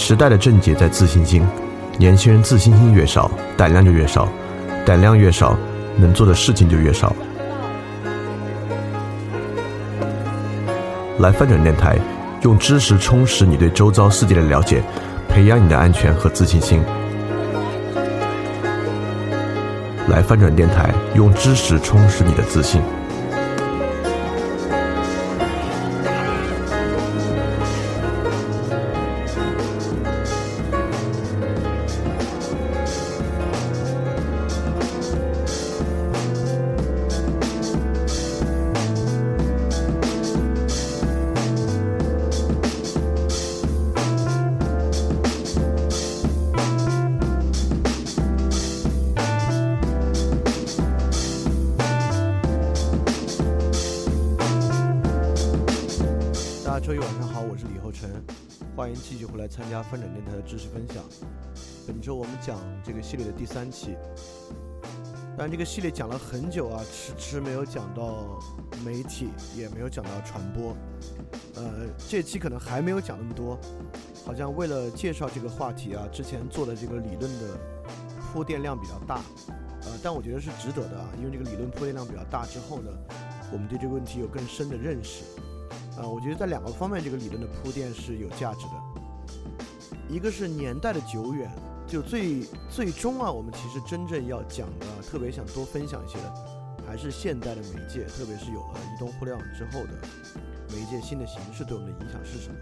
时代的症结在自信心，年轻人自信心越少，胆量就越少，胆量越少，能做的事情就越少。来翻转电台，用知识充实你对周遭世界的了解，培养你的安全和自信心。来翻转电台，用知识充实你的自信。继续回来参加翻转电台的知识分享本周我们讲这个系列的第三期，但这个系列讲了很久啊，迟迟没有讲到媒体，也没有讲到传播。呃，这期可能还没有讲那么多，好像为了介绍这个话题啊，之前做的这个理论的铺垫量比较大。呃，但我觉得是值得的啊，因为这个理论铺垫量比较大之后呢，我们对这个问题有更深的认识。啊，我觉得在两个方面，这个理论的铺垫是有价值的，一个是年代的久远。就最最终啊，我们其实真正要讲的，特别想多分享一些的，还是现代的媒介，特别是有了移动互联网之后的媒介新的形式对我们的影响是什么？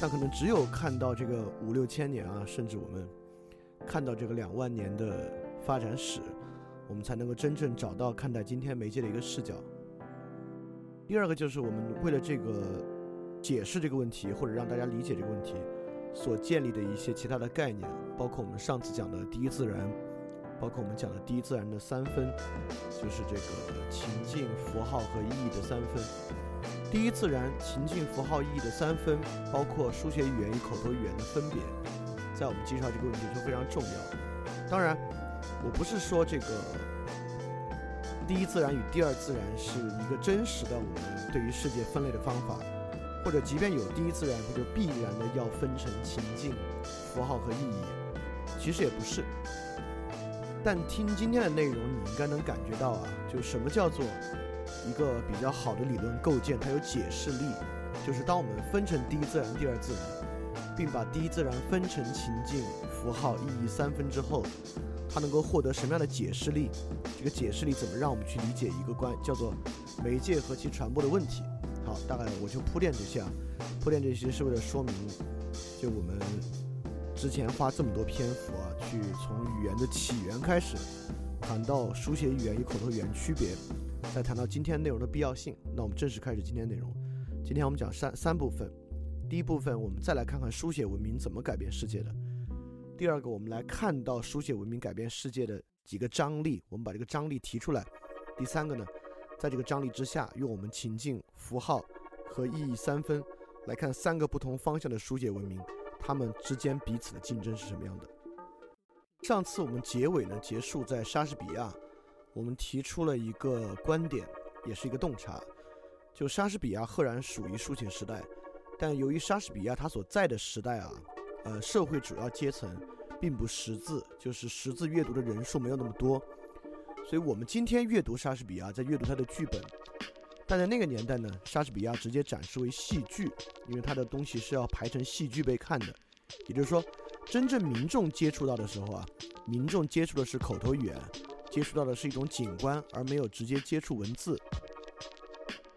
但可能只有看到这个五六千年啊，甚至我们看到这个两万年的发展史，我们才能够真正找到看待今天媒介的一个视角。第二个就是我们为了这个解释这个问题，或者让大家理解这个问题。所建立的一些其他的概念，包括我们上次讲的第一自然，包括我们讲的第一自然的三分，就是这个情境、符号和意义的三分。第一自然、情境、符号、意义的三分，包括书写语言与口头语言的分别，在我们介绍这个问题就非常重要。当然，我不是说这个第一自然与第二自然是一个真实的我们对于世界分类的方法。或者，即便有第一自然，它就必然的要分成情境、符号和意义，其实也不是。但听今天的内容，你应该能感觉到啊，就什么叫做一个比较好的理论构建，它有解释力。就是当我们分成第一自然、第二自然，并把第一自然分成情境、符号、意义三分之后，它能够获得什么样的解释力？这个解释力怎么让我们去理解一个关叫做媒介和其传播的问题？好，大概我就铺垫这些啊，铺垫这些是为了说明，就我们之前花这么多篇幅啊，去从语言的起源开始，谈到书写语言与口头语言区别，再谈到今天内容的必要性。那我们正式开始今天内容。今天我们讲三三部分，第一部分我们再来看看书写文明怎么改变世界的。第二个，我们来看到书写文明改变世界的几个张力，我们把这个张力提出来。第三个呢？在这个张力之下，用我们情境、符号和意义三分来看三个不同方向的书写文明，它们之间彼此的竞争是什么样的？上次我们结尾呢结束在莎士比亚，我们提出了一个观点，也是一个洞察，就莎士比亚赫然属于书写时代，但由于莎士比亚他所在的时代啊，呃，社会主要阶层并不识字，就是识字阅读的人数没有那么多。所以，我们今天阅读莎士比亚，在阅读他的剧本，但在那个年代呢，莎士比亚直接展示为戏剧，因为他的东西是要排成戏剧被看的。也就是说，真正民众接触到的时候啊，民众接触的是口头语言，接触到的是一种景观，而没有直接接触文字。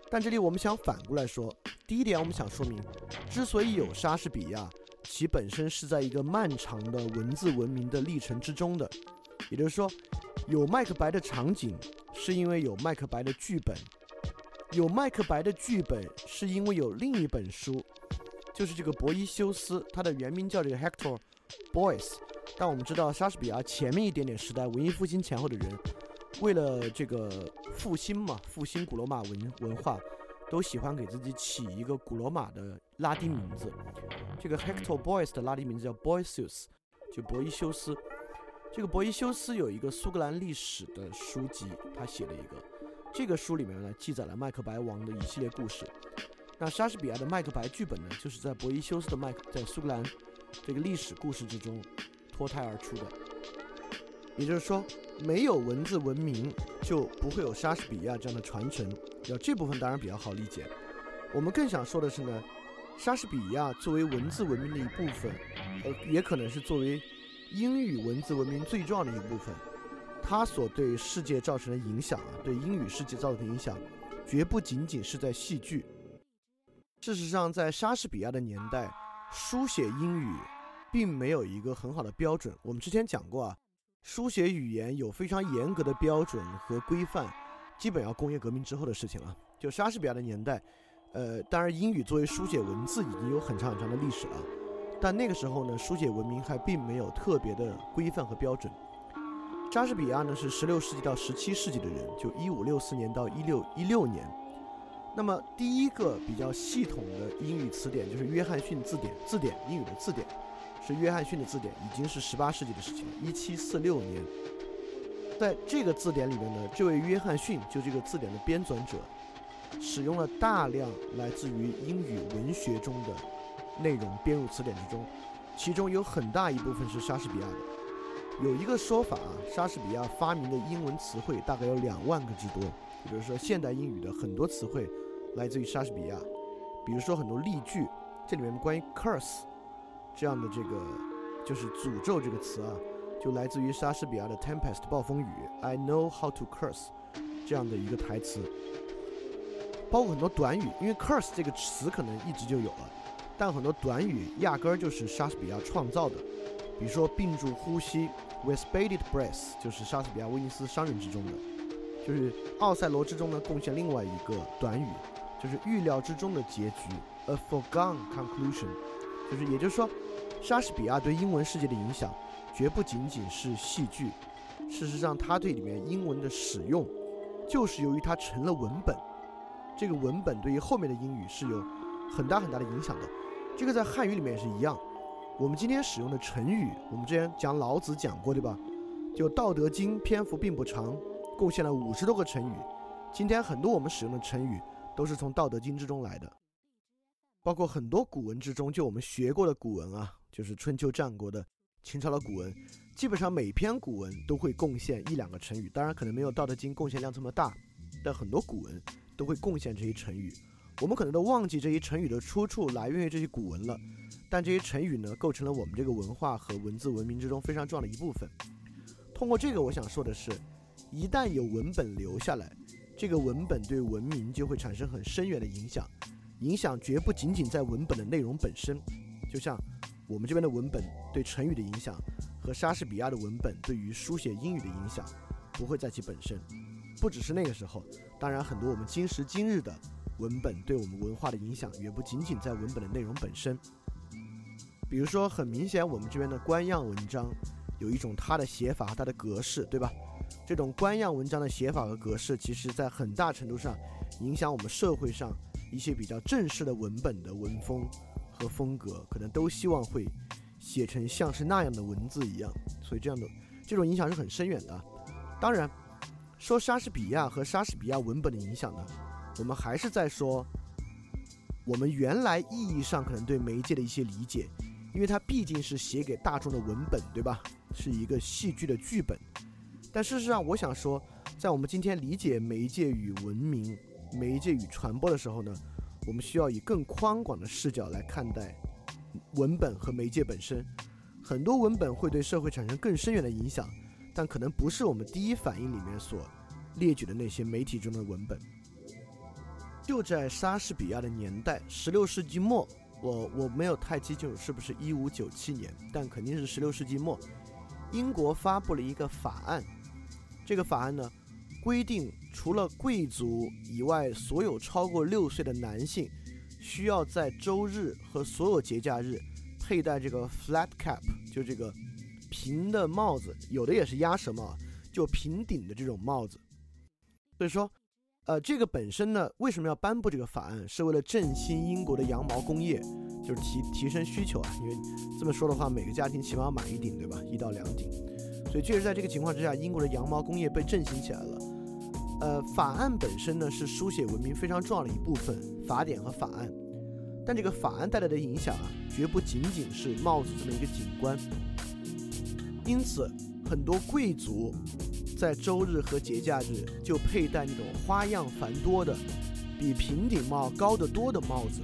但这里我们想反过来说，第一点，我们想说明，之所以有莎士比亚，其本身是在一个漫长的文字文明的历程之中的，也就是说。有麦克白的场景，是因为有麦克白的剧本；有麦克白的剧本，是因为有另一本书，就是这个博伊修斯，它的原名叫这个 Hector Boyce。但我们知道，莎士比亚前面一点点时代，文艺复兴前后的人，为了这个复兴嘛，复兴古罗马文文化，都喜欢给自己起一个古罗马的拉丁名字。这个 Hector Boyce 的拉丁名字叫 Boycius，就博伊修斯。这个博伊修斯有一个苏格兰历史的书籍，他写了一个，这个书里面呢记载了麦克白王的一系列故事。那莎士比亚的麦克白剧本呢，就是在博伊修斯的麦克在苏格兰这个历史故事之中脱胎而出的。也就是说，没有文字文明，就不会有莎士比亚这样的传承。要这部分当然比较好理解。我们更想说的是呢，莎士比亚作为文字文明的一部分，呃，也可能是作为英语文字文明最重要的一部分，它所对世界造成的影响啊，对英语世界造成的影响，绝不仅仅是在戏剧。事实上，在莎士比亚的年代，书写英语并没有一个很好的标准。我们之前讲过啊。书写语言有非常严格的标准和规范，基本要工业革命之后的事情了。就莎士比亚的年代，呃，当然英语作为书写文字已经有很长很长的历史了，但那个时候呢，书写文明还并没有特别的规范和标准。莎士比亚呢是十六世纪到十七世纪的人，就一五六四年到一六一六年。那么第一个比较系统的英语词典就是约翰逊字典，字典英语的字典。是约翰逊的字典，已经是十八世纪的事情了。一七四六年，在这个字典里面呢，这位约翰逊就这个字典的编纂者，使用了大量来自于英语文学中的内容编入词典之中，其中有很大一部分是莎士比亚的。有一个说法啊，莎士比亚发明的英文词汇大概有两万个之多。比如说现代英语的很多词汇来自于莎士比亚，比如说很多例句，这里面关于 curse。这样的这个就是诅咒这个词啊，就来自于莎士比亚的《Tempest》暴风雨，I know how to curse，这样的一个台词，包括很多短语，因为 curse 这个词可能一直就有了，但很多短语压根儿就是莎士比亚创造的，比如说屏住呼吸，with bated breath，就是莎士比亚《威尼斯商人》之中的，就是《奥赛罗》之中呢贡献另外一个短语，就是预料之中的结局，a foregone conclusion。就是，也就是说，莎士比亚对英文世界的影响，绝不仅仅是戏剧。事实上，他对里面英文的使用，就是由于它成了文本。这个文本对于后面的英语是有很大很大的影响的。这个在汉语里面也是一样。我们今天使用的成语，我们之前讲老子讲过，对吧？就《道德经》篇幅并不长，贡献了五十多个成语。今天很多我们使用的成语，都是从《道德经》之中来的。包括很多古文之中，就我们学过的古文啊，就是春秋战国的、秦朝的古文，基本上每篇古文都会贡献一两个成语。当然，可能没有《道德经》贡献量这么大，但很多古文都会贡献这些成语。我们可能都忘记这些成语的出处来源于这些古文了，但这些成语呢，构成了我们这个文化和文字文明之中非常重要的一部分。通过这个，我想说的是，一旦有文本留下来，这个文本对文明就会产生很深远的影响。影响绝不仅仅在文本的内容本身，就像我们这边的文本对成语的影响，和莎士比亚的文本对于书写英语的影响，不会在其本身。不只是那个时候，当然很多我们今时今日的文本对我们文化的影响，也不仅仅在文本的内容本身。比如说，很明显，我们这边的官样文章有一种它的写法和它的格式，对吧？这种官样文章的写法和格式，其实在很大程度上影响我们社会上。一些比较正式的文本的文风和风格，可能都希望会写成像是那样的文字一样，所以这样的这种影响是很深远的。当然，说莎士比亚和莎士比亚文本的影响呢，我们还是在说我们原来意义上可能对媒介的一些理解，因为它毕竟是写给大众的文本，对吧？是一个戏剧的剧本。但事实上，我想说，在我们今天理解媒介与文明。媒介与传播的时候呢，我们需要以更宽广的视角来看待文本和媒介本身。很多文本会对社会产生更深远的影响，但可能不是我们第一反应里面所列举的那些媒体中的文本。就在莎士比亚的年代，十六世纪末，我我没有太记清楚是不是一五九七年，但肯定是十六世纪末，英国发布了一个法案。这个法案呢？规定，除了贵族以外，所有超过六岁的男性需要在周日和所有节假日佩戴这个 flat cap，就这个平的帽子，有的也是鸭舌帽，就平顶的这种帽子。所以说，呃，这个本身呢，为什么要颁布这个法案，是为了振兴英国的羊毛工业，就是提提升需求啊。因为这么说的话，每个家庭起码要买一顶，对吧？一到两顶。所以确实在这个情况之下，英国的羊毛工业被振兴起来了。呃，法案本身呢是书写文明非常重要的一部分，法典和法案。但这个法案带来的影响啊，绝不仅仅是帽子这么一个景观。因此，很多贵族在周日和节假日就佩戴那种花样繁多的、比平顶帽高得多的帽子，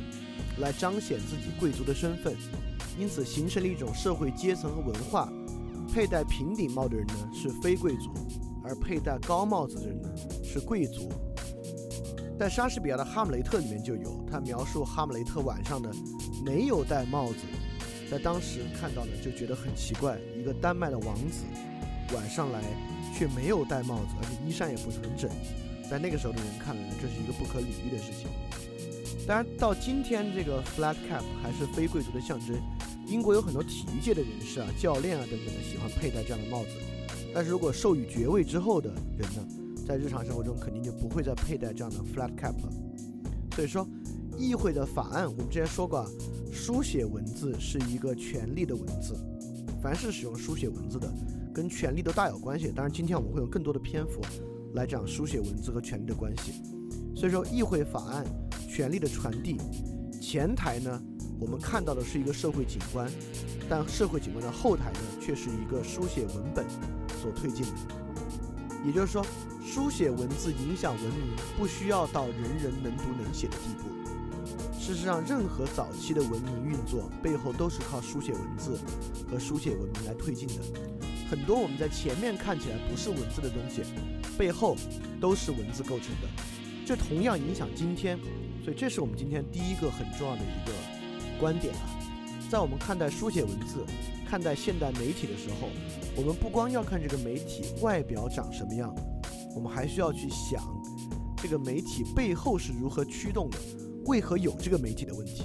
来彰显自己贵族的身份。因此，形成了一种社会阶层和文化。佩戴平顶帽的人呢是非贵族，而佩戴高帽子的人呢是贵族。在莎士比亚的《哈姆雷特》里面就有，他描述哈姆雷特晚上呢没有戴帽子。在当时看到呢，就觉得很奇怪，一个丹麦的王子晚上来却没有戴帽子，而且衣衫也不是很整。在那个时候的人看来呢，这是一个不可理喻的事情。当然，到今天这个 flat cap 还是非贵族的象征。英国有很多体育界的人士啊、教练啊等等的喜欢佩戴这样的帽子。但是如果授予爵位之后的人呢，在日常生活中肯定就不会再佩戴这样的 flat cap 了。所以说，议会的法案，我们之前说过啊。书写文字是一个权力的文字，凡是使用书写文字的，跟权力都大有关系。当然，今天我们会有更多的篇幅来讲书写文字和权力的关系。所以说，议会法案权力的传递，前台呢，我们看到的是一个社会景观，但社会景观的后台呢，却是一个书写文本所推进的。也就是说，书写文字影响文明，不需要到人人能读能写的地步。事实上，任何早期的文明运作背后都是靠书写文字和书写文明来推进的。很多我们在前面看起来不是文字的东西，背后都是文字构成的。这同样影响今天，所以这是我们今天第一个很重要的一个观点啊。在我们看待书写文字、看待现代媒体的时候，我们不光要看这个媒体外表长什么样，我们还需要去想这个媒体背后是如何驱动的。为何有这个媒体的问题？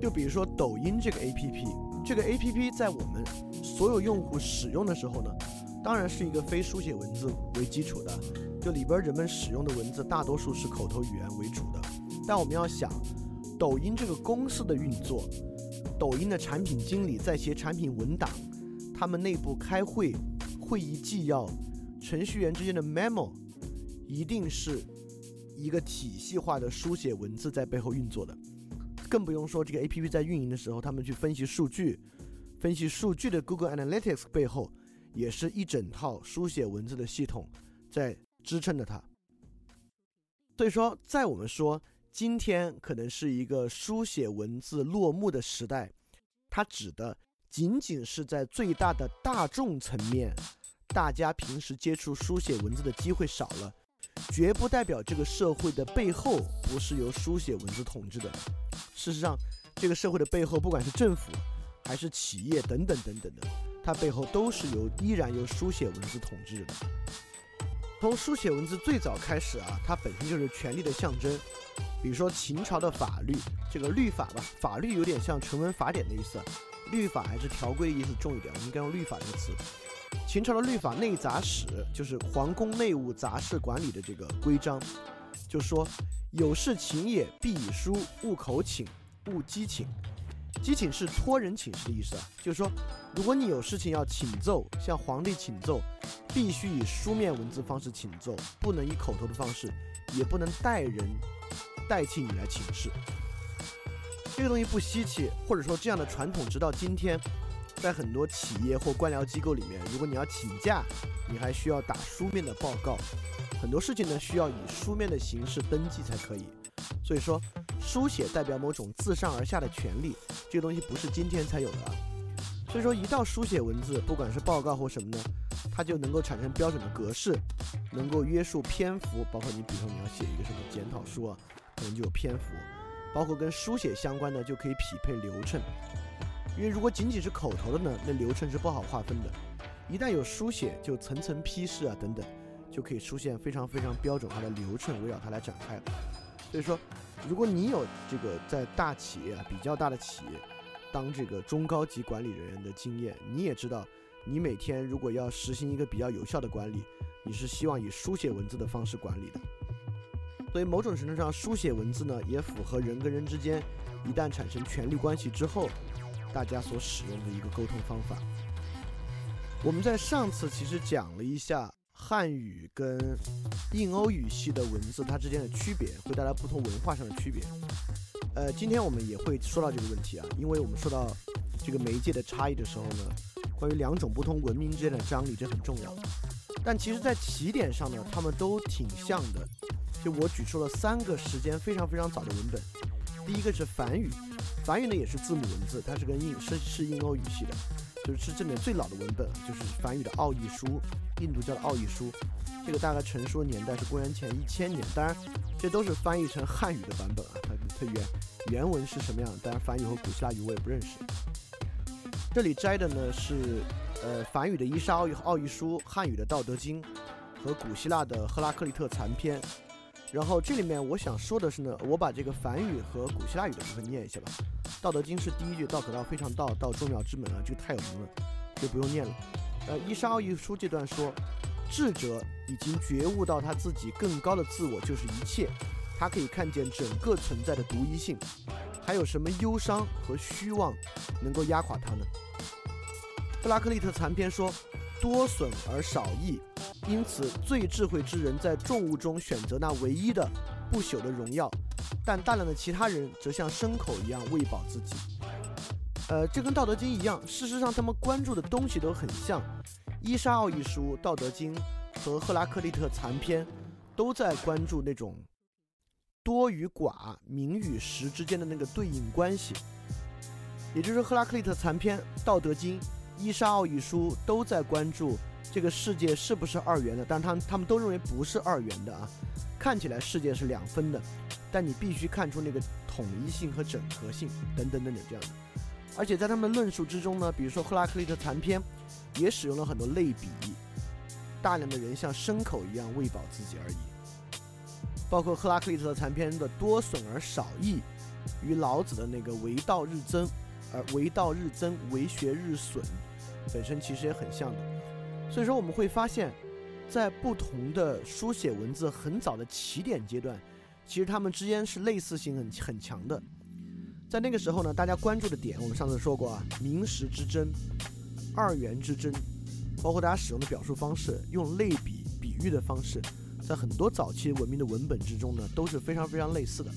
就比如说抖音这个 APP，这个 APP 在我们所有用户使用的时候呢，当然是一个非书写文字为基础的，就里边人们使用的文字大多数是口头语言为主的。但我们要想，抖音这个公司的运作，抖音的产品经理在写产品文档，他们内部开会会议纪要，程序员之间的 memo，一定是。一个体系化的书写文字在背后运作的，更不用说这个 A P P 在运营的时候，他们去分析数据，分析数据的 Google Analytics 背后，也是一整套书写文字的系统在支撑着它。所以说，在我们说今天可能是一个书写文字落幕的时代，它指的仅仅是在最大的大众层面，大家平时接触书写文字的机会少了。绝不代表这个社会的背后不是由书写文字统治的。事实上，这个社会的背后，不管是政府，还是企业等等等等的，它背后都是由依然由书写文字统治的。从书写文字最早开始啊，它本身就是权力的象征。比如说秦朝的法律，这个律法吧，法律有点像成文法典的意思，律法还是条规的意思重一点，我们应该用律法这个词。秦朝的律法内杂史，就是皇宫内务杂事管理的这个规章，就说有事请也，必以书，勿口请，勿激请。激请是托人请示的意思啊，就是说，如果你有事情要请奏，向皇帝请奏，必须以书面文字方式请奏，不能以口头的方式，也不能代人代替你来请示。这个东西不稀奇，或者说这样的传统直到今天。在很多企业或官僚机构里面，如果你要请假，你还需要打书面的报告。很多事情呢，需要以书面的形式登记才可以。所以说，书写代表某种自上而下的权利，这个东西不是今天才有的。所以说，一到书写文字，不管是报告或什么呢，它就能够产生标准的格式，能够约束篇幅。包括你，比如说你要写一个什么检讨书啊，可能就有篇幅。包括跟书写相关的，就可以匹配流程。因为如果仅仅是口头的呢，那流程是不好划分的。一旦有书写，就层层批示啊等等，就可以出现非常非常标准化的流程，围绕它来展开。所以说，如果你有这个在大企业啊比较大的企业当这个中高级管理人员的经验，你也知道，你每天如果要实行一个比较有效的管理，你是希望以书写文字的方式管理的。所以某种程度上，书写文字呢也符合人跟人之间一旦产生权力关系之后。大家所使用的一个沟通方法。我们在上次其实讲了一下汉语跟印欧语系的文字它之间的区别，会带来不同文化上的区别。呃，今天我们也会说到这个问题啊，因为我们说到这个媒介的差异的时候呢，关于两种不同文明之间的张力，这很重要。但其实，在起点上呢，他们都挺像的。就我举出了三个时间非常非常早的文本，第一个是梵语，梵语呢也是字母文字，它是跟印是是印欧语系的，就是是这里面最老的文本，就是梵语的奥义书，印度叫的奥义书，这个大概成书年代是公元前一千年，当然这都是翻译成汉语的版本啊，它它原原文是什么样的？当然梵语和古希腊语我也不认识。这里摘的呢是呃梵语的伊莎奥义奥义书，汉语的道德经和古希腊的赫拉克利特残篇。然后这里面我想说的是呢，我把这个梵语和古希腊语的部分念一下吧。《道德经》是第一句，道可道非常道，道众妙之门啊，这个太有名了，就不用念了。呃，伊莎奥义书这段说，智者已经觉悟到他自己更高的自我就是一切，他可以看见整个存在的独一性，还有什么忧伤和虚妄能够压垮他呢？布拉克利特残篇说，多损而少益。因此，最智慧之人在众物中选择那唯一的、不朽的荣耀，但大量的其他人则像牲口一样喂饱自己。呃，这跟《道德经》一样，事实上他们关注的东西都很像。伊莎奥义书、《道德经》和赫拉克利特残篇都在关注那种多与寡、名与实之间的那个对应关系。也就是赫拉克利特残篇、《道德经》、伊莎奥义书都在关注。这个世界是不是二元的？但他他们都认为不是二元的啊，看起来世界是两分的，但你必须看出那个统一性和整合性等等等等这样的。而且在他们的论述之中呢，比如说赫拉克利特残篇，也使用了很多类比，大量的人像牲口一样喂饱自己而已。包括赫拉克利特残篇的多损而少益，与老子的那个为道日增，而为道日增，为学日损，本身其实也很像的。所以说我们会发现，在不同的书写文字很早的起点阶段，其实它们之间是类似性很很强的。在那个时候呢，大家关注的点，我们上次说过啊，名实之争、二元之争，包括大家使用的表述方式，用类比、比喻的方式，在很多早期文明的文本之中呢，都是非常非常类似的。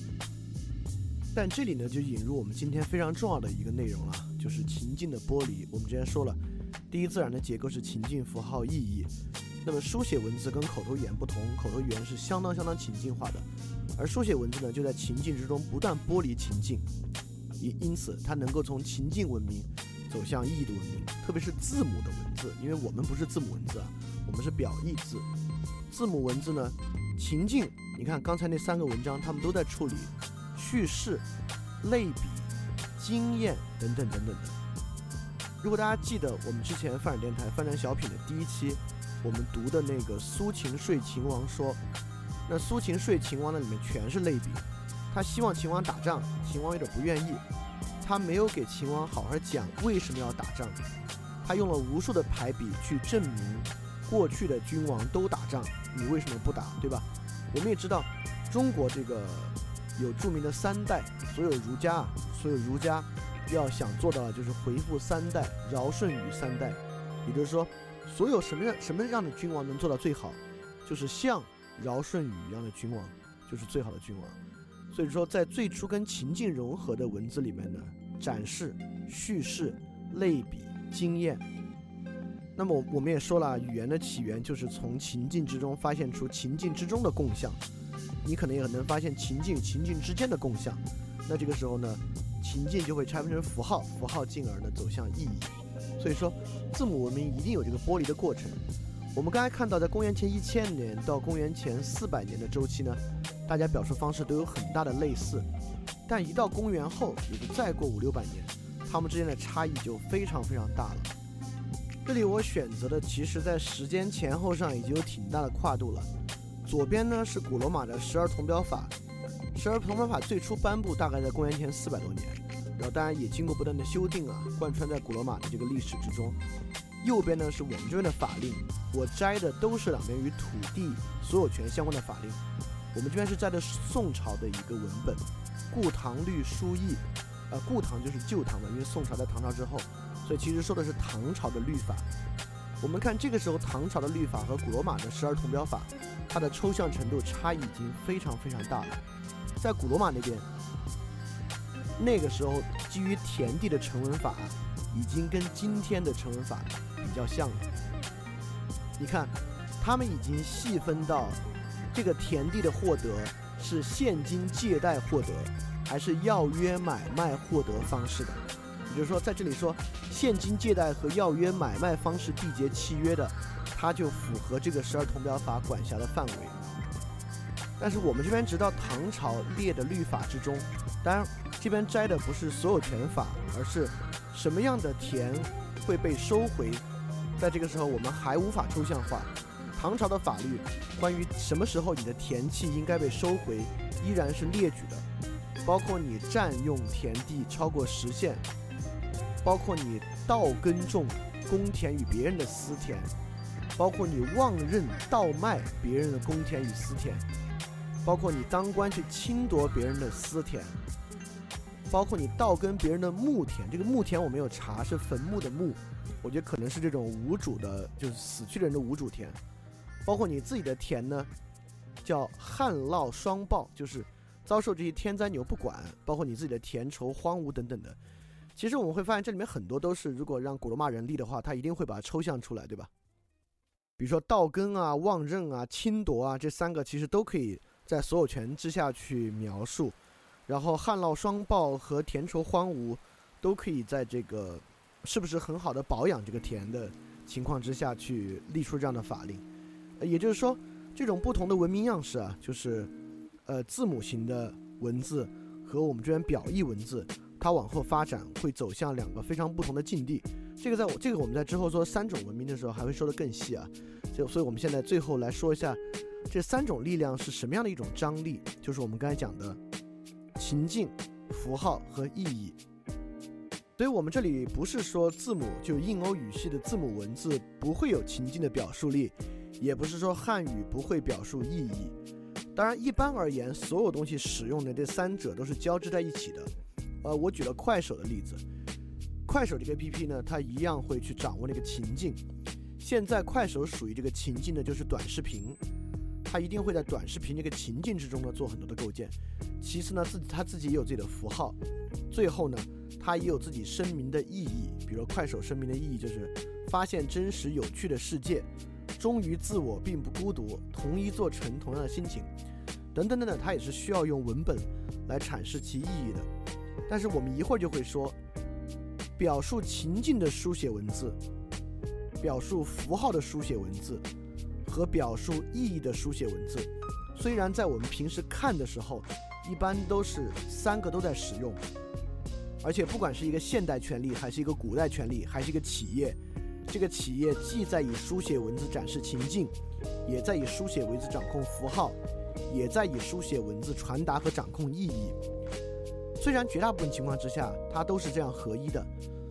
但这里呢，就引入我们今天非常重要的一个内容了，就是情境的剥离。我们之前说了。第一自然的结构是情境符号意义，那么书写文字跟口头语言不同，口头语言是相当相当情境化的，而书写文字呢就在情境之中不断剥离情境，因因此它能够从情境文明走向意义的文明，特别是字母的文字，因为我们不是字母文字啊，我们是表意字，字母文字呢，情境，你看刚才那三个文章，他们都在处理叙事、类比、经验等等等等的。如果大家记得我们之前发展电台发展小品的第一期，我们读的那个苏秦说秦王说，那苏秦说秦王的里面全是类比，他希望秦王打仗，秦王有点不愿意，他没有给秦王好好讲为什么要打仗，他用了无数的排比去证明过去的君王都打仗，你为什么不打，对吧？我们也知道中国这个有著名的三代，所有儒家啊，所有儒家。要想做到的就是回复三代，尧舜禹三代，也就是说，所有什么样什么样的君王能做到最好，就是像尧舜禹一样的君王，就是最好的君王。所以说，在最初跟情境融合的文字里面呢，展示、叙事、类比、经验。那么我们也说了，语言的起源就是从情境之中发现出情境之中的共相，你可能也很能发现情境与情境之间的共相。那这个时候呢？情境就会拆分成符号，符号进而呢走向意义。所以说，字母文明一定有这个剥离的过程。我们刚才看到，在公元前一千年到公元前四百年的周期呢，大家表述方式都有很大的类似。但一到公元后，也就再过五六百年，它们之间的差异就非常非常大了。这里我选择的，其实在时间前后上已经有挺大的跨度了。左边呢是古罗马的十二铜表法。十二铜表法最初颁布大概在公元前四百多年，然后当然也经过不断的修订啊，贯穿在古罗马的这个历史之中。右边呢是我们这边的法令，我摘的都是两边与土地所有权相关的法令。我们这边是摘的宋朝的一个文本，《故唐律书议》，呃，故唐就是旧唐嘛，因为宋朝在唐朝之后，所以其实说的是唐朝的律法。我们看这个时候唐朝的律法和古罗马的十二铜表法，它的抽象程度差异已经非常非常大了。在古罗马那边，那个时候基于田地的成文法，已经跟今天的成文法比较像了。你看，他们已经细分到这个田地的获得是现金借贷获得，还是要约买卖获得方式的。也就是说，在这里说现金借贷和要约买卖方式缔结契约的，它就符合这个十二铜表法管辖的范围。但是我们这边直到唐朝列的律法之中，当然这边摘的不是所有权法，而是什么样的田会被收回。在这个时候，我们还无法抽象化。唐朝的法律关于什么时候你的田契应该被收回，依然是列举的，包括你占用田地超过时限。包括你盗耕种公田与别人的私田，包括你妄认盗卖别人的公田与私田，包括你当官去侵夺别人的私田，包括你盗耕别人的墓田。这个墓田我没有查，是坟墓的墓，我觉得可能是这种无主的，就是死去的人的无主田。包括你自己的田呢，叫旱涝双暴，就是遭受这些天灾你又不管，包括你自己的田畴荒芜等等的。其实我们会发现，这里面很多都是，如果让古罗马人立的话，他一定会把它抽象出来，对吧？比如说盗耕啊、妄认啊、侵夺啊，这三个其实都可以在所有权之下去描述。然后旱涝霜暴和田畴荒芜，都可以在这个是不是很好的保养这个田的情况之下去立出这样的法令。也就是说，这种不同的文明样式啊，就是呃字母型的文字和我们这边表意文字。它往后发展会走向两个非常不同的境地，这个在我这个我们在之后说三种文明的时候还会说得更细啊，就所以我们现在最后来说一下这三种力量是什么样的一种张力，就是我们刚才讲的情境、符号和意义。所以我们这里不是说字母就印欧语系的字母文字不会有情境的表述力，也不是说汉语不会表述意义。当然，一般而言，所有东西使用的这三者都是交织在一起的。呃，我举了快手的例子，快手这个 APP 呢，它一样会去掌握那个情境。现在快手属于这个情境的，就是短视频，它一定会在短视频这个情境之中呢做很多的构建。其次呢，自己它自己也有自己的符号。最后呢，它也有自己声明的意义。比如快手声明的意义就是发现真实有趣的世界，忠于自我并不孤独，同一座城同样的心情，等等等等，它也是需要用文本来阐释其意义的。但是我们一会儿就会说，表述情境的书写文字，表述符号的书写文字，和表述意义的书写文字，虽然在我们平时看的时候，一般都是三个都在使用，而且不管是一个现代权利，还是一个古代权利，还是一个企业，这个企业既在以书写文字展示情境，也在以书写文字掌控符号，也在以书写文字传达和掌控意义。虽然绝大部分情况之下它都是这样合一的，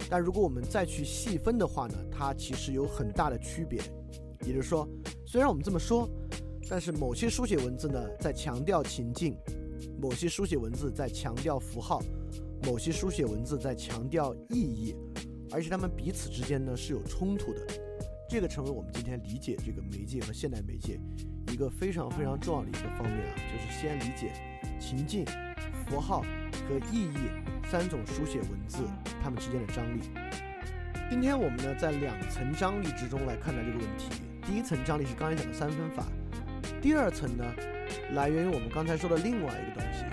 但如果我们再去细分的话呢，它其实有很大的区别。也就是说，虽然我们这么说，但是某些书写文字呢在强调情境，某些书写文字在强调符号，某些书写文字在强调意义，而且它们彼此之间呢是有冲突的。这个成为我们今天理解这个媒介和现代媒介一个非常非常重要的一个方面啊，就是先理解情境、符号。和意义三种书写文字，它们之间的张力。今天我们呢，在两层张力之中来看待这个问题。第一层张力是刚才讲的三分法，第二层呢，来源于我们刚才说的另外一个东西，